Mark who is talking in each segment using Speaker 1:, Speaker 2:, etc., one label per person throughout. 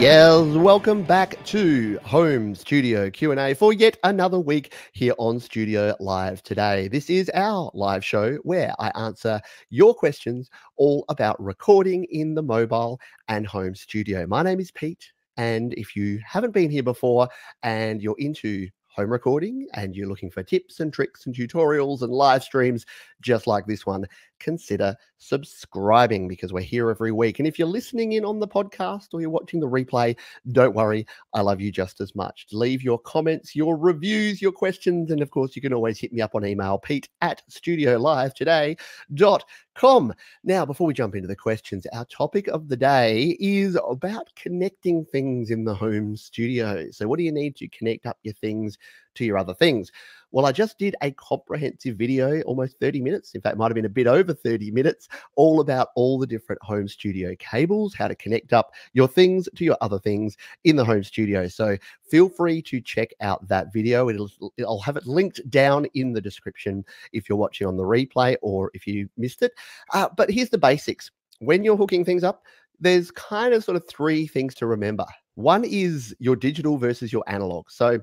Speaker 1: Yes, welcome back to Home Studio Q&A for yet another week here on Studio Live today. This is our live show where I answer your questions all about recording in the mobile and home studio. My name is Pete, and if you haven't been here before and you're into home recording and you're looking for tips and tricks and tutorials and live streams just like this one, consider subscribing because we're here every week. And if you're listening in on the podcast or you're watching the replay, don't worry, I love you just as much. Leave your comments, your reviews, your questions, and of course, you can always hit me up on email, pete at studiolivetoday.com. Now, before we jump into the questions, our topic of the day is about connecting things in the home studio. So, what do you need to connect up your things to your other things? Well, I just did a comprehensive video, almost 30 minutes. In fact, might have been a bit over 30 minutes, all about all the different home studio cables, how to connect up your things to your other things in the home studio. So feel free to check out that video. It'll, I'll have it linked down in the description if you're watching on the replay or if you missed it. Uh, but here's the basics. When you're hooking things up, there's kind of sort of three things to remember. One is your digital versus your analog. So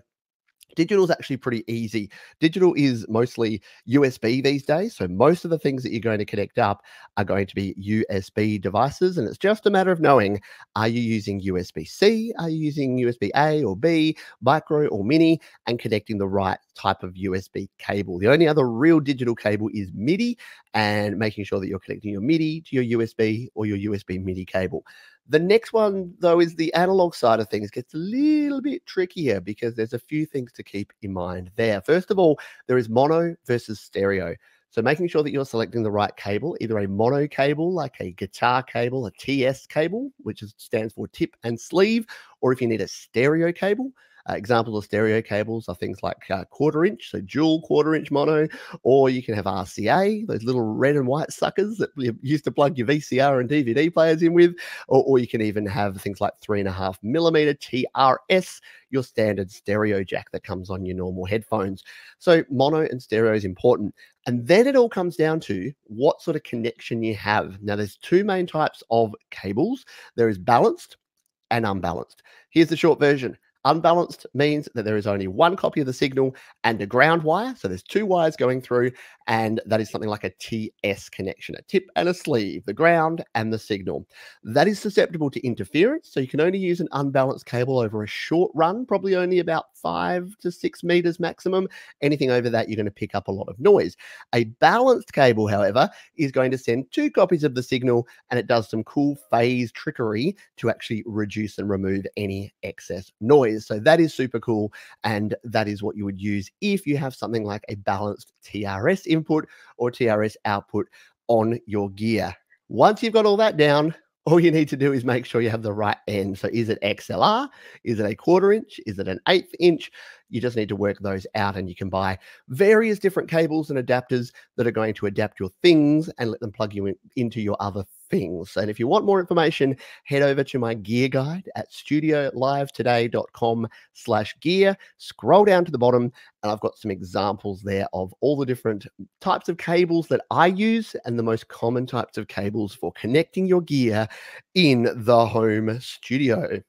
Speaker 1: Digital is actually pretty easy. Digital is mostly USB these days. So most of the things that you're going to connect up are going to be USB devices. And it's just a matter of knowing are you using USB C? Are you using USB A or B, micro or mini, and connecting the right type of USB cable? The only other real digital cable is MIDI and making sure that you're connecting your MIDI to your USB or your USB MIDI cable. The next one, though, is the analog side of things gets a little bit trickier because there's a few things to keep in mind there. First of all, there is mono versus stereo. So making sure that you're selecting the right cable, either a mono cable like a guitar cable, a TS cable, which is, stands for tip and sleeve, or if you need a stereo cable, uh, examples of stereo cables are things like uh, quarter inch, so dual quarter inch mono, or you can have RCA, those little red and white suckers that you used to plug your VCR and DVD players in with, or, or you can even have things like three and a half millimeter TRS, your standard stereo jack that comes on your normal headphones. So mono and stereo is important. And then it all comes down to what sort of connection you have. Now, there's two main types of cables there is balanced and unbalanced. Here's the short version Unbalanced means that there is only one copy of the signal and a ground wire. So there's two wires going through, and that is something like a TS connection, a tip and a sleeve, the ground and the signal. That is susceptible to interference. So you can only use an unbalanced cable over a short run, probably only about five to six meters maximum. Anything over that, you're going to pick up a lot of noise. A balanced cable, however, is going to send two copies of the signal and it does some cool phase trickery to actually reduce and remove any excess noise is. So that is super cool. And that is what you would use if you have something like a balanced TRS input or TRS output on your gear. Once you've got all that down, all you need to do is make sure you have the right end. So is it XLR? Is it a quarter inch? Is it an eighth inch? You just need to work those out and you can buy various different cables and adapters that are going to adapt your things and let them plug you in, into your other things. And if you want more information, head over to my gear guide at studiolivetoday.com slash gear. Scroll down to the bottom and I've got some examples there of all the different types of cables that I use and the most common types of cables for connecting your gear in the home studio.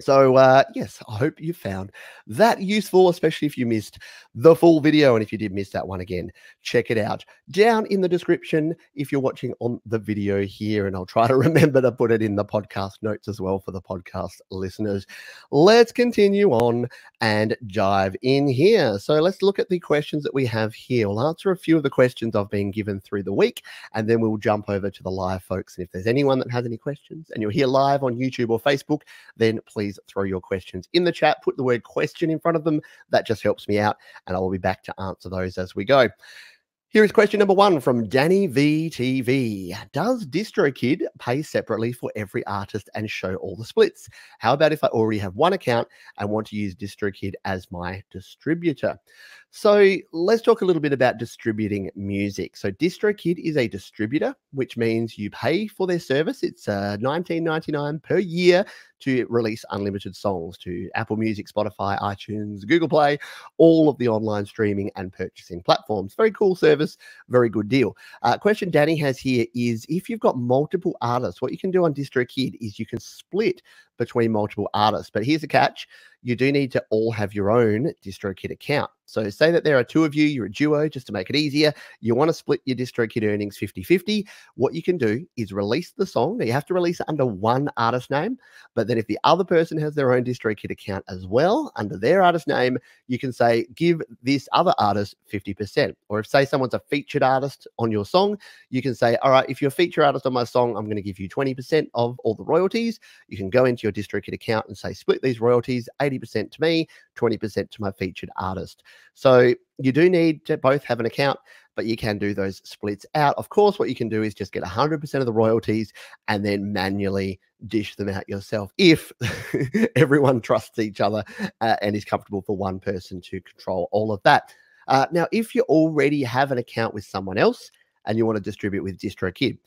Speaker 1: So, uh, yes, I hope you found that useful, especially if you missed the full video. And if you did miss that one again, check it out down in the description if you're watching on the video here. And I'll try to remember to put it in the podcast notes as well for the podcast listeners. Let's continue on and dive in here. So, let's look at the questions that we have here. We'll answer a few of the questions I've been given through the week, and then we'll jump over to the live folks. And if there's anyone that has any questions and you're here live on YouTube or Facebook, then please please throw your questions in the chat. Put the word question in front of them. That just helps me out, and I will be back to answer those as we go. Here is question number one from Danny VTV. Does DistroKid pay separately for every artist and show all the splits? How about if I already have one account and want to use DistroKid as my distributor? So let's talk a little bit about distributing music. So DistroKid is a distributor, which means you pay for their service. It's uh, $19.99 per year to release unlimited songs to Apple Music, Spotify, iTunes, Google Play, all of the online streaming and purchasing platforms. Very cool service, very good deal. Uh, question Danny has here is if you've got multiple artists, what you can do on DistroKid is you can split between multiple artists. But here's the catch you do need to all have your own DistroKid account. So say that there are two of you, you're a duo, just to make it easier. You want to split your DistroKid earnings 50 50. What you can do is release the song. You have to release it under one artist name, but then if the other person has their own DistroKid account as well, under their artist name, you can say, give this other artist 50%. Or if, say, someone's a featured artist on your song, you can say, all right, if you're a feature artist on my song, I'm going to give you 20% of all the royalties. You can go into your DistroKid account and say, split these royalties 80% to me, 20% to my featured artist. So you do need to both have an account, but you can do those splits out. Of course, what you can do is just get 100% of the royalties and then manually dish them out yourself if everyone trusts each other uh, and is comfortable for one person to control all of that. Uh, now, if you already have an account with someone else and you want to distribute with DistroKid,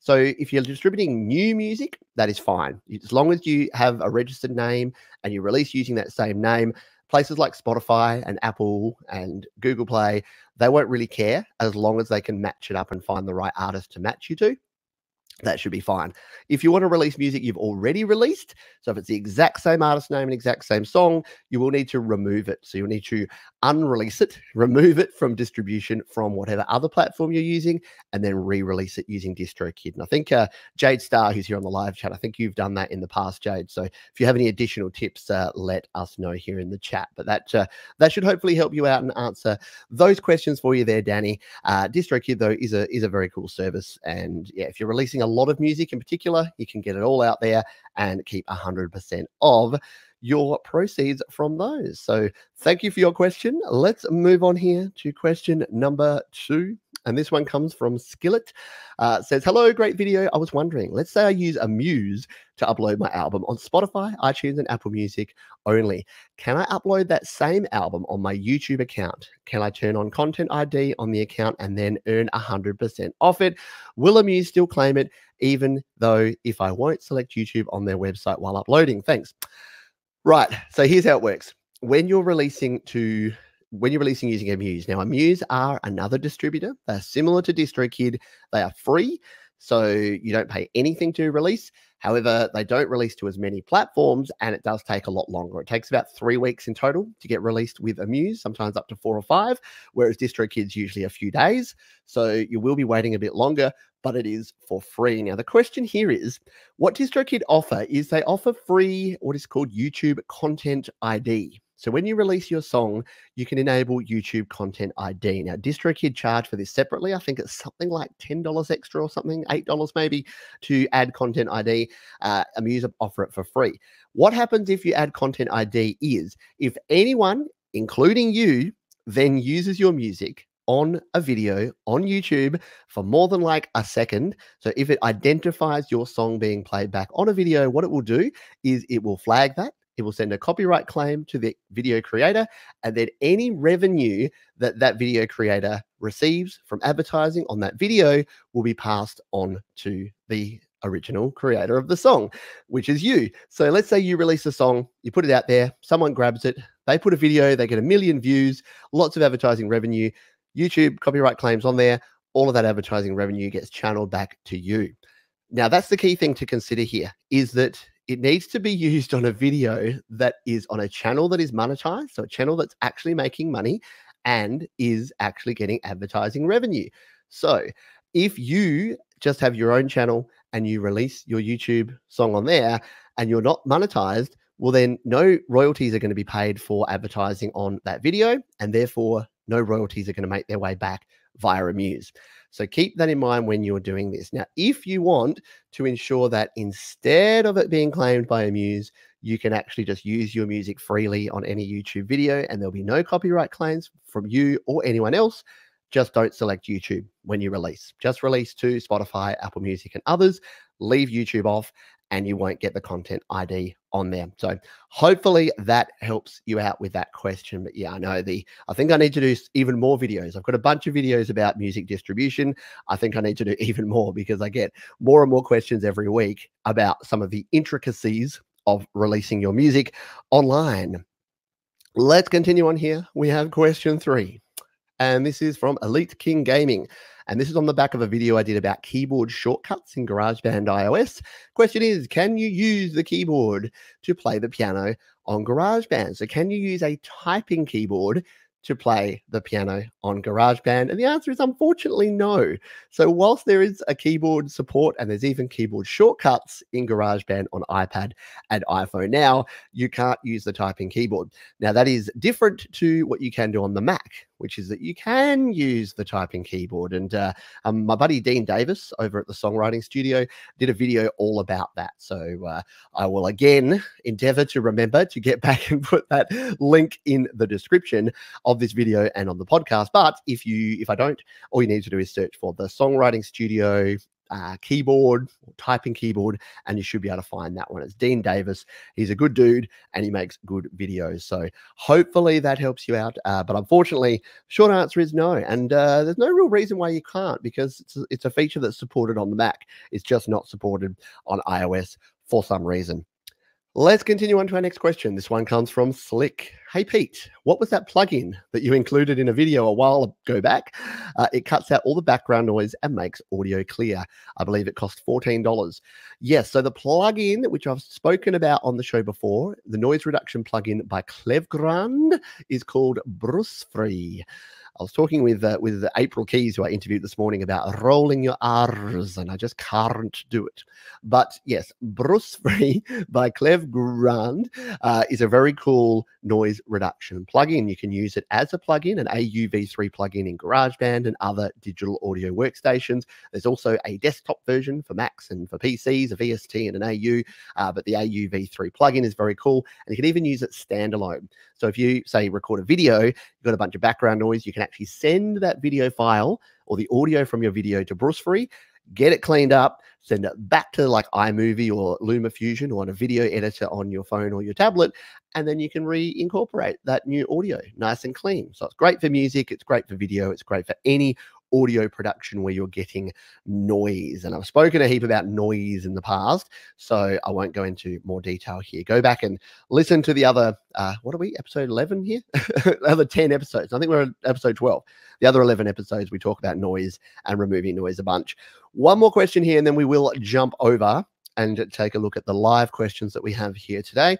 Speaker 1: so if you're distributing new music, that is fine. As long as you have a registered name and you release using that same name, places like Spotify and Apple and Google Play, they won't really care as long as they can match it up and find the right artist to match you to that should be fine. If you want to release music you've already released, so if it's the exact same artist name and exact same song, you will need to remove it. So you'll need to unrelease it, remove it from distribution from whatever other platform you're using, and then re-release it using DistroKid. And I think uh, Jade Star, who's here on the live chat, I think you've done that in the past, Jade. So if you have any additional tips, uh, let us know here in the chat. But that uh, that should hopefully help you out and answer those questions for you there, Danny. Uh, DistroKid though is a is a very cool service, and yeah, if you're releasing a lot of music in particular, you can get it all out there and keep 100% of your proceeds from those. So, thank you for your question. Let's move on here to question number two. And this one comes from Skillet. Uh, says, Hello, great video. I was wondering, let's say I use Amuse to upload my album on Spotify, iTunes, and Apple Music only. Can I upload that same album on my YouTube account? Can I turn on Content ID on the account and then earn 100% off it? Will Amuse still claim it, even though if I won't select YouTube on their website while uploading? Thanks. Right. So here's how it works. When you're releasing to when you're releasing using Amuse, now Amuse are another distributor. They're similar to DistroKid. They are free, so you don't pay anything to release. However, they don't release to as many platforms and it does take a lot longer. It takes about three weeks in total to get released with Amuse, sometimes up to four or five, whereas DistroKid's usually a few days. So you will be waiting a bit longer, but it is for free. Now, the question here is what DistroKid offer is they offer free what is called YouTube Content ID. So when you release your song, you can enable YouTube Content ID. Now, DistroKid charge for this separately. I think it's something like $10 extra or something, $8 maybe to add Content ID. Uh, Amuse offer it for free. What happens if you add Content ID is if anyone, including you, then uses your music on a video on YouTube for more than like a second. So if it identifies your song being played back on a video, what it will do is it will flag that he will send a copyright claim to the video creator, and then any revenue that that video creator receives from advertising on that video will be passed on to the original creator of the song, which is you. So let's say you release a song, you put it out there, someone grabs it, they put a video, they get a million views, lots of advertising revenue, YouTube copyright claims on there, all of that advertising revenue gets channeled back to you. Now, that's the key thing to consider here is that it needs to be used on a video that is on a channel that is monetized, so a channel that's actually making money and is actually getting advertising revenue. So if you just have your own channel and you release your YouTube song on there and you're not monetized, well, then no royalties are going to be paid for advertising on that video, and therefore no royalties are going to make their way back via Amuse. So keep that in mind when you're doing this. Now, if you want to ensure that instead of it being claimed by Amuse, you can actually just use your music freely on any YouTube video and there'll be no copyright claims from you or anyone else. Just don't select YouTube when you release. Just release to Spotify, Apple Music, and others. Leave YouTube off and you won't get the content ID on there. So hopefully that helps you out with that question. But yeah, I know the I think I need to do even more videos. I've got a bunch of videos about music distribution. I think I need to do even more because I get more and more questions every week about some of the intricacies of releasing your music online. Let's continue on here. We have question three, and this is from Elite King Gaming. And this is on the back of a video I did about keyboard shortcuts in GarageBand iOS. Question is Can you use the keyboard to play the piano on GarageBand? So, can you use a typing keyboard to play the piano on GarageBand? And the answer is unfortunately no. So, whilst there is a keyboard support and there's even keyboard shortcuts in GarageBand on iPad and iPhone now, you can't use the typing keyboard. Now, that is different to what you can do on the Mac which is that you can use the typing keyboard. And uh, um, my buddy Dean Davis over at the Songwriting Studio did a video all about that. So uh, I will again endeavor to remember to get back and put that link in the description of this video and on the podcast. But if you if I don't, all you need to do is search for the Songwriting Studio uh, keyboard typing keyboard, and you should be able to find that one. It's Dean Davis. He's a good dude and he makes good videos. So hopefully that helps you out. Uh, but unfortunately, short answer is no. And uh, there's no real reason why you can't because it's a, it's a feature that's supported on the Mac. It's just not supported on iOS for some reason. Let's continue on to our next question. This one comes from Slick. Hey, Pete, what was that plugin that you included in a video a while ago back? Uh, it cuts out all the background noise and makes audio clear. I believe it cost $14. Yes, so the plugin, which I've spoken about on the show before, the noise reduction plugin by Klevgrand, is called Brusfri. I was talking with uh, with April Keys, who I interviewed this morning, about rolling your R's, and I just can't do it. But yes, Bruce Free by Klevgrand uh, is a very cool noise reduction plugin. You can use it as a plugin, an AUV3 plugin in GarageBand and other digital audio workstations. There's also a desktop version for Macs and for PCs, a VST and an AU, uh, but the AUV3 plugin is very cool, and you can even use it standalone. So if you say record a video, you've got a bunch of background noise, you can actually send that video file or the audio from your video to Brusfri, get it cleaned up, send it back to like iMovie or LumaFusion or on a video editor on your phone or your tablet, and then you can reincorporate that new audio nice and clean. So it's great for music, it's great for video, it's great for any audio production where you're getting noise. And I've spoken a heap about noise in the past, so I won't go into more detail here. Go back and listen to the other, uh, what are we, episode 11 here? other 10 episodes. I think we're episode 12. The other 11 episodes, we talk about noise and removing noise a bunch. One more question here, and then we will jump over and take a look at the live questions that we have here today.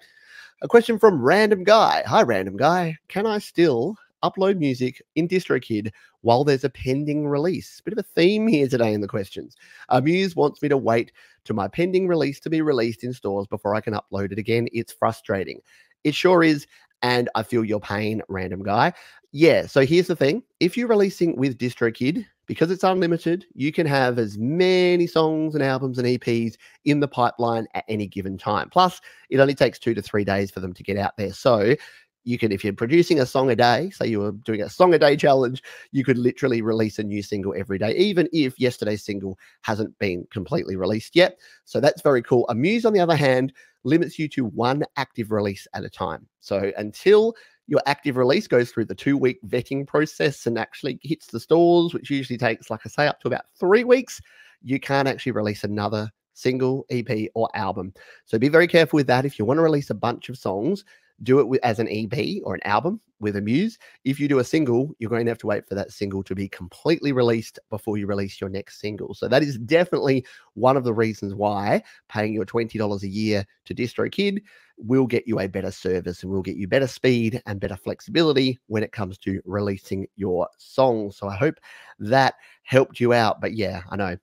Speaker 1: A question from Random Guy. Hi, Random Guy. Can I still upload music in DistroKid while there's a pending release. Bit of a theme here today in the questions. Amuse wants me to wait to my pending release to be released in stores before I can upload it again. It's frustrating. It sure is. And I feel your pain, random guy. Yeah. So here's the thing if you're releasing with DistroKid, because it's unlimited, you can have as many songs and albums and EPs in the pipeline at any given time. Plus, it only takes two to three days for them to get out there. So you can if you're producing a song a day say you were doing a song a day challenge you could literally release a new single every day even if yesterday's single hasn't been completely released yet. So that's very cool. Amuse on the other hand limits you to one active release at a time. So until your active release goes through the two week vetting process and actually hits the stores which usually takes like i say up to about three weeks you can't actually release another single ep or album. So be very careful with that. If you want to release a bunch of songs do it as an EP or an album with Amuse. If you do a single, you're going to have to wait for that single to be completely released before you release your next single. So that is definitely one of the reasons why paying your $20 a year to DistroKid will get you a better service and will get you better speed and better flexibility when it comes to releasing your songs. So I hope that helped you out. But yeah, I know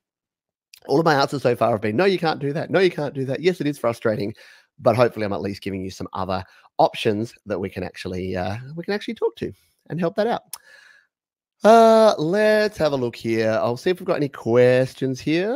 Speaker 1: all of my answers so far have been no, you can't do that. No, you can't do that. Yes, it is frustrating, but hopefully I'm at least giving you some other options that we can actually uh, we can actually talk to and help that out. Uh, let's have a look here. I'll see if we've got any questions here.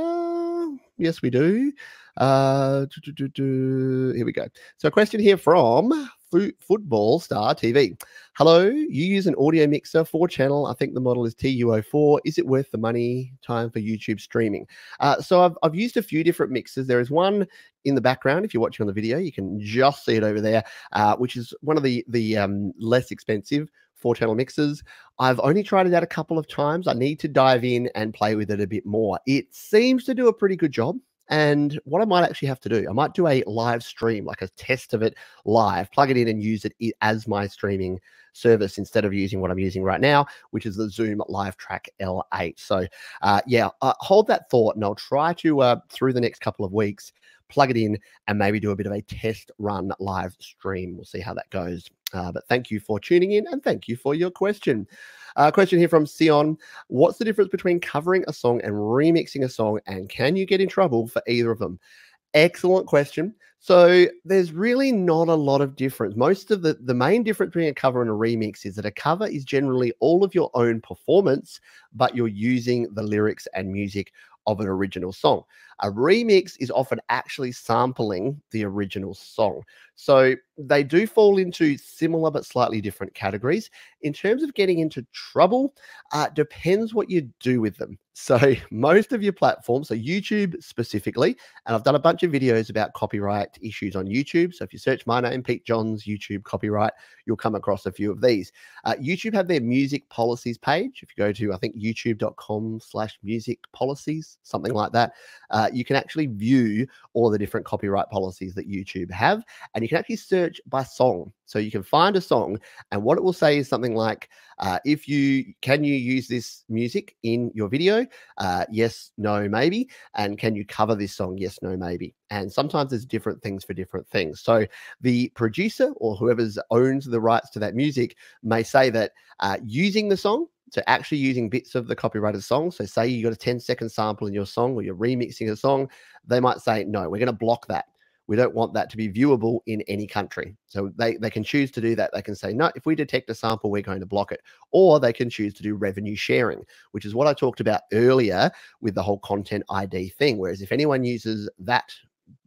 Speaker 1: Yes, we do. Uh, do, do, do, here we go. So, a question here from Fo- Football Star TV. Hello, you use an audio mixer, four channel. I think the model is TU04. Is it worth the money? Time for YouTube streaming. Uh, so I've, I've used a few different mixers. There is one in the background. If you're watching on the video, you can just see it over there, uh, which is one of the the um, less expensive four channel mixers. I've only tried it out a couple of times. I need to dive in and play with it a bit more. It seems to do a pretty good job. And what I might actually have to do, I might do a live stream, like a test of it live, plug it in and use it as my streaming service instead of using what I'm using right now, which is the Zoom LiveTrak L8. So, uh, yeah, uh, hold that thought, and I'll try to uh, through the next couple of weeks plug it in and maybe do a bit of a test run live stream. We'll see how that goes. Uh, but thank you for tuning in and thank you for your question. Uh, question here from Sion What's the difference between covering a song and remixing a song? And can you get in trouble for either of them? Excellent question. So there's really not a lot of difference. Most of the the main difference between a cover and a remix is that a cover is generally all of your own performance, but you're using the lyrics and music of an original song. A remix is often actually sampling the original song. So they do fall into similar but slightly different categories. In terms of getting into trouble, uh, depends what you do with them. So most of your platforms, so YouTube specifically, and I've done a bunch of videos about copyright issues on YouTube. So if you search my name, Pete Johns, YouTube copyright, you'll come across a few of these. Uh, YouTube have their music policies page. If you go to, I think, youtube.com slash music policies, something like that, uh, you can actually view all the different copyright policies that YouTube have. And you can actually search by song. So you can find a song, and what it will say is something like, uh, "If you can you use this music in your video? Uh, yes, no, maybe. And can you cover this song? Yes, no, maybe." And sometimes there's different things for different things. So the producer or whoever's owns the rights to that music may say that uh, using the song so actually using bits of the copyrighted song. So say you got a 10 second sample in your song or you're remixing a song, they might say, no, we're going to block that. We don't want that to be viewable in any country. So they, they can choose to do that. They can say, no, if we detect a sample, we're going to block it. Or they can choose to do revenue sharing, which is what I talked about earlier with the whole content ID thing. Whereas if anyone uses that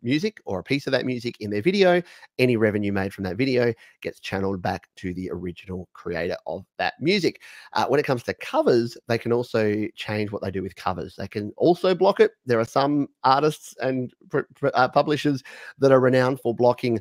Speaker 1: music or a piece of that music in their video, any revenue made from that video gets channeled back to the original creator of that music. Uh, when it comes to covers, they can also change what they do with covers. They can also block it. There are some artists and uh, publishers that are renowned for blocking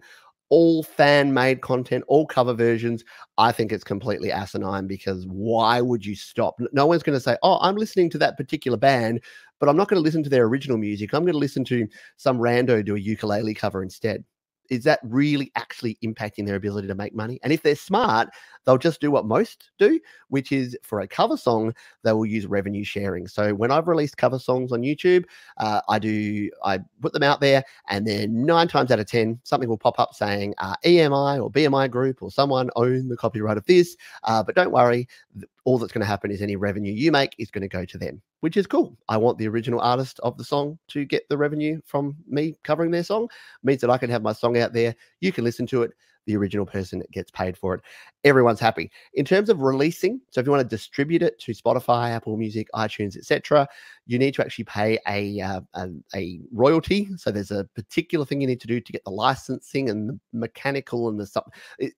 Speaker 1: all fan made content, all cover versions. I think it's completely asinine because why would you stop? No one's going to say, Oh, I'm listening to that particular band, but I'm not going to listen to their original music. I'm going to listen to some rando do a ukulele cover instead is that really actually impacting their ability to make money? And if they're smart, they'll just do what most do, which is for a cover song, they will use revenue sharing. So when I've released cover songs on YouTube, uh, I do I put them out there, and then nine times out of ten, something will pop up saying uh, EMI or BMI Group or someone own the copyright of this. Uh, but don't worry, all that's going to happen is any revenue you make is going to go to them, which is cool. I want the original artist of the song to get the revenue from me covering their song. It means that I can have my song out there. You can listen to it the original person gets paid for it. Everyone's happy. In terms of releasing, so if you want to distribute it to Spotify, Apple Music, iTunes, etc., you need to actually pay a, uh, a, a royalty. So there's a particular thing you need to do to get the licensing and the mechanical and the stuff.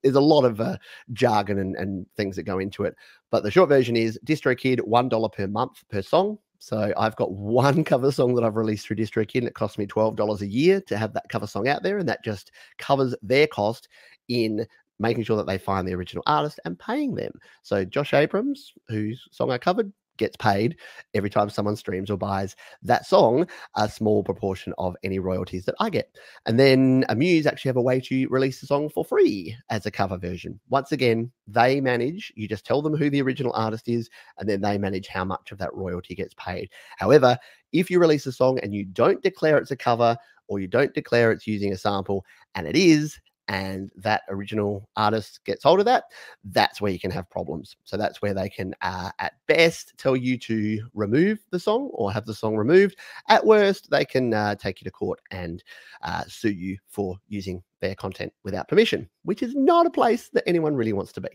Speaker 1: There's a lot of uh, jargon and, and things that go into it. But the short version is DistroKid one dollar per month per song. So I've got one cover song that I've released through DistroKid, and it cost me twelve dollars a year to have that cover song out there, and that just covers their cost in making sure that they find the original artist and paying them. So Josh Abrams, whose song I covered, gets paid every time someone streams or buys that song, a small proportion of any royalties that I get. And then Amuse actually have a way to release the song for free as a cover version. Once again, they manage, you just tell them who the original artist is, and then they manage how much of that royalty gets paid. However, if you release a song and you don't declare it's a cover, or you don't declare it's using a sample, and it is, and that original artist gets hold of that, that's where you can have problems. So that's where they can, uh, at best, tell you to remove the song or have the song removed. At worst, they can uh, take you to court and uh, sue you for using their content without permission, which is not a place that anyone really wants to be.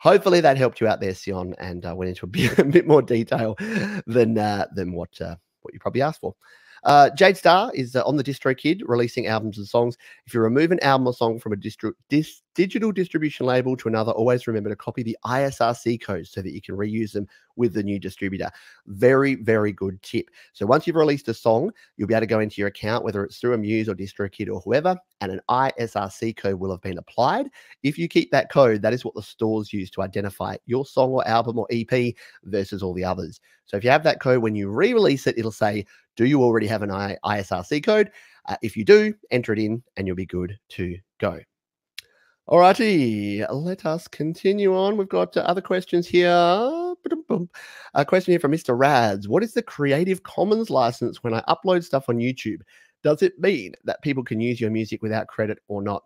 Speaker 1: Hopefully that helped you out there, Sion, and uh, went into a bit, a bit, more detail than uh, than what uh, what you probably asked for. Uh, Jade Star is uh, on the DistroKid releasing albums and songs. If you remove an album or song from a distro, dis, digital distribution label to another, always remember to copy the ISRC codes so that you can reuse them with the new distributor. Very, very good tip. So once you've released a song, you'll be able to go into your account, whether it's through Amuse or DistroKid or whoever, and an ISRC code will have been applied. If you keep that code, that is what the stores use to identify your song or album or EP versus all the others. So if you have that code when you re-release it, it'll say, "Do you already have an ISRC code?" Uh, if you do, enter it in, and you'll be good to go. All righty, let us continue on. We've got uh, other questions here. A question here from Mr. Rads. What is the Creative Commons license when I upload stuff on YouTube? Does it mean that people can use your music without credit or not?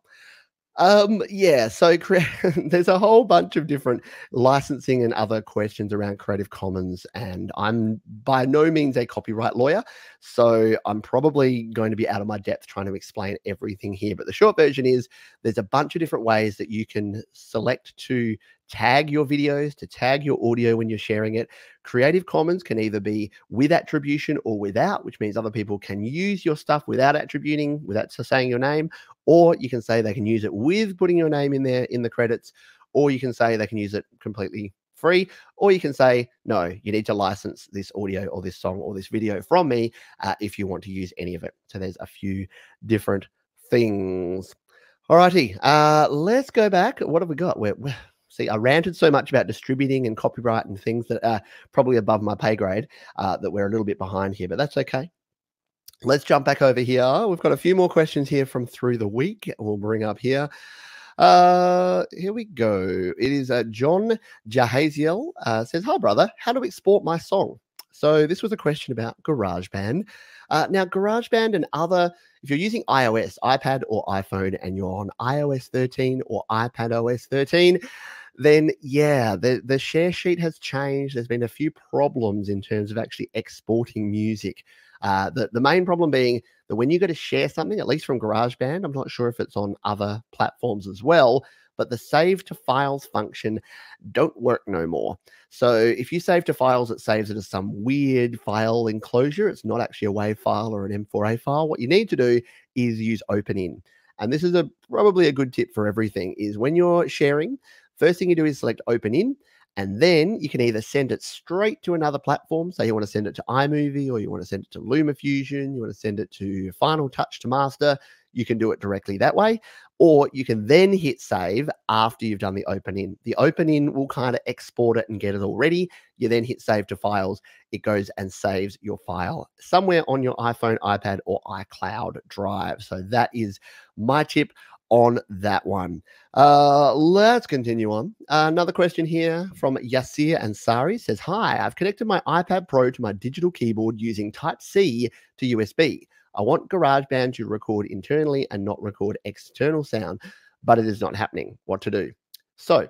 Speaker 1: Um, yeah, so there's a whole bunch of different licensing and other questions around Creative Commons, and I'm by no means a copyright lawyer, so I'm probably going to be out of my depth trying to explain everything here. But the short version is there's a bunch of different ways that you can select to tag your videos, to tag your audio when you're sharing it. Creative Commons can either be with attribution or without, which means other people can use your stuff without attributing, without saying your name, or you can say they can use it with putting your name in there in the credits, or you can say they can use it completely free, or you can say, no, you need to license this audio or this song or this video from me uh, if you want to use any of it. So there's a few different things. Alrighty, uh, let's go back. What have we got? We're, we're See, I ranted so much about distributing and copyright and things that are probably above my pay grade uh, that we're a little bit behind here, but that's okay. Let's jump back over here. We've got a few more questions here from through the week. We'll bring up here. Uh, here we go. It is uh, John Jahaziel uh, says, "Hi, brother. How to export my song?" So this was a question about GarageBand. Uh, now, GarageBand and other, if you're using iOS, iPad or iPhone, and you're on iOS 13 or iPad OS 13, then yeah, the, the share sheet has changed. There's been a few problems in terms of actually exporting music. Uh, the, the main problem being that when you go to share something, at least from GarageBand, I'm not sure if it's on other platforms as well, but the save to files function don't work no more. So if you save to files, it saves it as some weird file enclosure. It's not actually a WAV file or an M4A file. What you need to do is use OpenIn. And this is a probably a good tip for everything is when you're sharing, First thing you do is select open in, and then you can either send it straight to another platform. So you want to send it to iMovie or you want to send it to LumaFusion, you want to send it to Final Touch to master. You can do it directly that way. Or you can then hit save after you've done the open in. The open in will kind of export it and get it all ready. You then hit save to files. It goes and saves your file somewhere on your iPhone, iPad, or iCloud drive. So that is my tip on that one. Uh, let's continue on. Uh, another question here from Yasir Ansari says, Hi, I've connected my iPad Pro to my digital keyboard using Type C to USB. I want GarageBand to record internally and not record external sound, but it is not happening. What to do? So,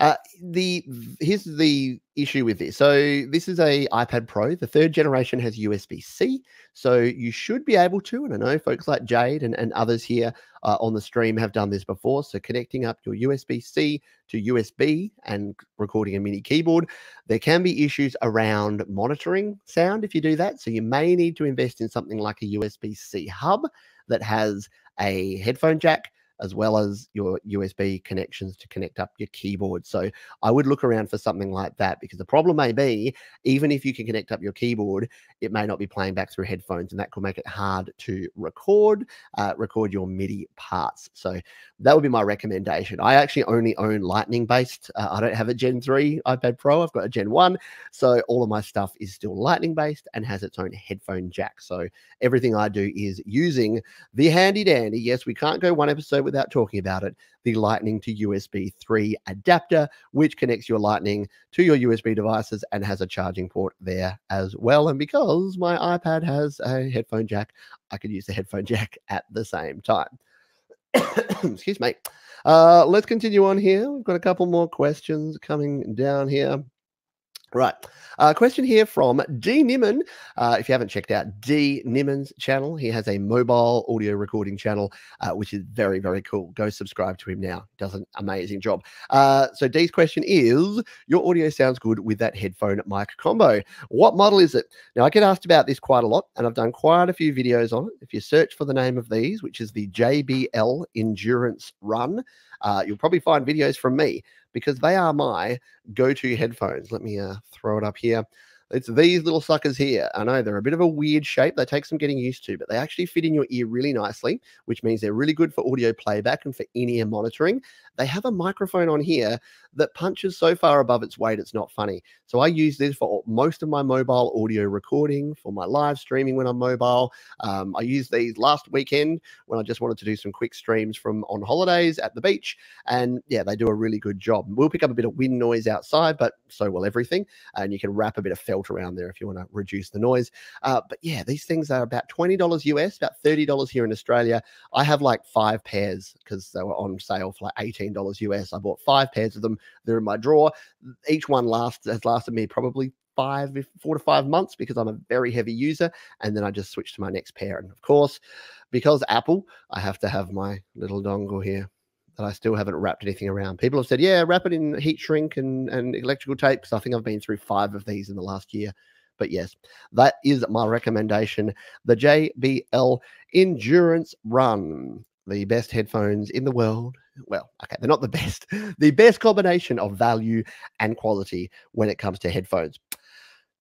Speaker 1: uh, the here's the issue with this. So this is a iPad Pro. The third generation has USB C, so you should be able to. And I know folks like Jade and, and others here uh, on the stream have done this before. So connecting up your USB C to USB and recording a mini keyboard, there can be issues around monitoring sound if you do that. So you may need to invest in something like a USB C hub that has a headphone jack as well as your USB connections to connect up your keyboard. So I would look around for something like that because the problem may be, even if you can connect up your keyboard, it may not be playing back through headphones, and that could make it hard to record, uh, record your MIDI parts. So that would be my recommendation. I actually only own Lightning based. Uh, I don't have a Gen 3 iPad Pro. I've got a Gen 1. So all of my stuff is still Lightning based and has its own headphone jack. So everything I do is using the handy dandy. Yes, we can't go one episode without talking about it the Lightning to USB 3 adapter, which connects your Lightning to your USB devices and has a charging port there as well. And because my iPad has a headphone jack, I could use the headphone jack at the same time. Excuse me. Uh, let's continue on here. We've got a couple more questions coming down here. Right. Uh, question here from D. Nimmin. Uh, if you haven't checked out D. Nimmin's channel, he has a mobile audio recording channel, uh, which is very, very cool. Go subscribe to him now. Does an amazing job. Uh, so D's question is, your audio sounds good with that headphone mic combo. What model is it? Now, I get asked about this quite a lot, and I've done quite a few videos on it. If you search for the name of these, which is the JBL Endurance Run, uh, you'll probably find videos from me because they are my go-to headphones. Let me uh, throw it up here. It's these little suckers here. I know they're a bit of a weird shape. They take some getting used to, but they actually fit in your ear really nicely, which means they're really good for audio playback and for in-ear monitoring. They have a microphone on here that punches so far above its weight, it's not funny. So I use this for most of my mobile audio recording, for my live streaming when I'm mobile. Um, I used these last weekend when I just wanted to do some quick streams from on holidays at the beach. And yeah, they do a really good job. We'll pick up a bit of wind noise outside, but so will everything. And you can wrap a bit of felt around there if you want to reduce the noise. Uh, but yeah, these things are about $20 US, about $30 here in Australia. I have like five pairs because they were on sale for like $18 US. I bought five pairs of them. They're in my drawer. Each one lasts has lasted me probably five, four to five months because I'm a very heavy user. And then I just switch to my next pair. And of course, because Apple, I have to have my little dongle here that I still haven't wrapped anything around. People have said, yeah, wrap it in heat shrink and, and electrical tape. Because I think I've been through five of these in the last year. But yes, that is my recommendation. The JBL Endurance Run, the best headphones in the world well, okay, they're not the best, the best combination of value and quality when it comes to headphones.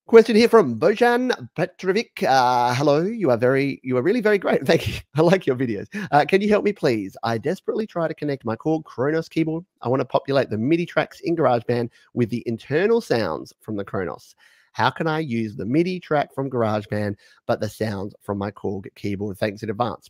Speaker 1: Question here from Bojan Petrovic. Uh, hello, you are very, you are really very great. Thank you. I like your videos. Uh, can you help me, please? I desperately try to connect my Korg Kronos keyboard. I want to populate the MIDI tracks in GarageBand with the internal sounds from the Kronos. How can I use the MIDI track from GarageBand, but the sounds from my Korg keyboard? Thanks in advance.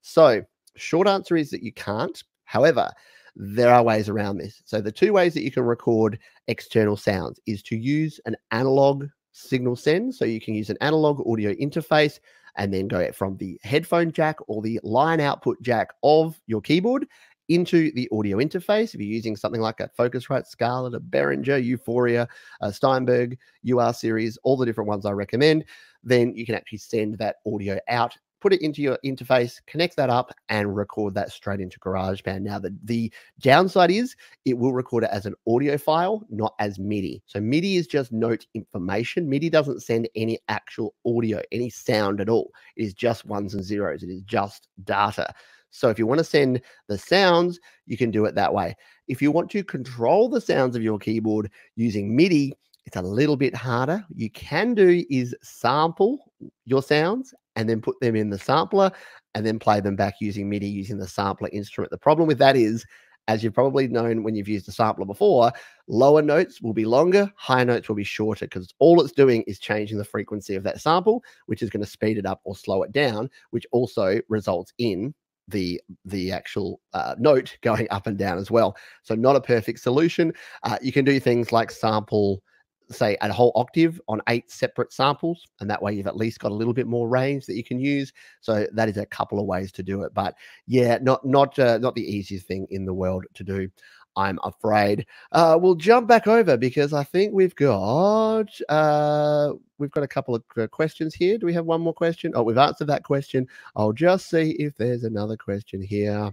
Speaker 1: So, short answer is that you can't. However, there are ways around this. So the two ways that you can record external sounds is to use an analog signal send. So you can use an analog audio interface and then go from the headphone jack or the line output jack of your keyboard into the audio interface. If you're using something like a Focusrite Scarlett, a Behringer, U-Phoria, a Steinberg, UR series, all the different ones I recommend, then you can actually send that audio out put it into your interface, connect that up, and record that straight into GarageBand. Now, the, the downside is it will record it as an audio file, not as MIDI. So, MIDI is just note information. MIDI doesn't send any actual audio, any sound at all. It is just ones and zeros, it is just data. So, if you want to send the sounds, you can do it that way. If you want to control the sounds of your keyboard using MIDI, it's a little bit harder. You can do is sample your sounds and then put them in the sampler and then play them back using MIDI using the sampler instrument. The problem with that is, as you've probably known when you've used a sampler before, lower notes will be longer, higher notes will be shorter because all it's doing is changing the frequency of that sample, which is going to speed it up or slow it down, which also results in the the actual uh, note going up and down as well. So not a perfect solution. Uh, you can do things like sample say a whole octave on eight separate samples and that way you've at least got a little bit more range that you can use. So that is a couple of ways to do it but yeah not not uh, not the easiest thing in the world to do i'm afraid. Uh, we'll jump back over because i think we've got uh, we've got a couple of uh, questions here. Do we have one more question? Oh we've answered that question. I'll just see if there's another question here.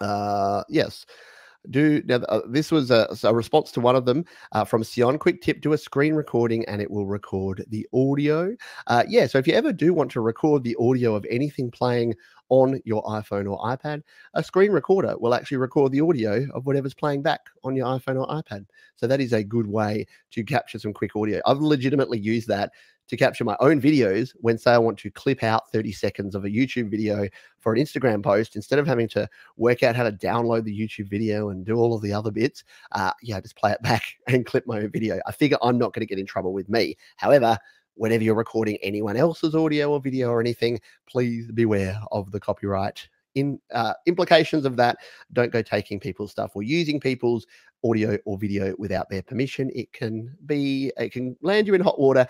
Speaker 1: Uh yes do now uh, this was a, a, response to one of them uh, from Sion. Quick tip: do a screen recording, and it will record the audio. Uh, yeah, so if you ever do want to record the audio of anything playing on your iPhone or iPad, a screen recorder will actually record the audio of whatever's playing back on your iPhone or iPad. So that is a good way to capture some quick audio. I've legitimately used that to capture my own videos when say I want to clip out 30 seconds of a YouTube video for an Instagram post instead of having to work out how to download the YouTube video and do all of the other bits. Uh, yeah, just play it back and clip my own video. I figure I'm not going to get in trouble with me. However, whenever you're recording anyone else's audio or video or anything, please beware of the copyright in uh, implications of that. Don't go taking people's stuff or using people's audio or video without their permission. It can be, it can land you in hot water,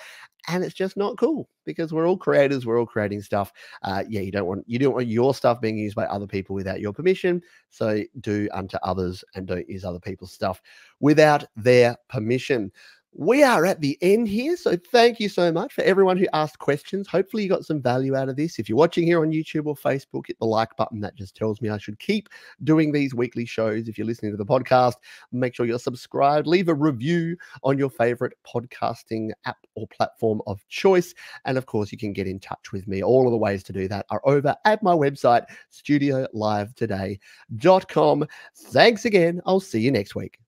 Speaker 1: and it's just not cool because we're all creators. We're all creating stuff. Uh, yeah, you don't want you don't want your stuff being used by other people without your permission. So do unto others and don't use other people's stuff without their permission. We are at the end here. So thank you so much for everyone who asked questions. Hopefully, you got some value out of this. If you're watching here on YouTube or Facebook, hit the like button. That just tells me I should keep doing these weekly shows. If you're listening to the podcast, make sure you're subscribed. Leave a review on your favorite podcasting app or platform of choice. And of course, you can get in touch with me. All of the ways to do that are over at my website, studiolivetoday.com. Thanks again. I'll see you next week.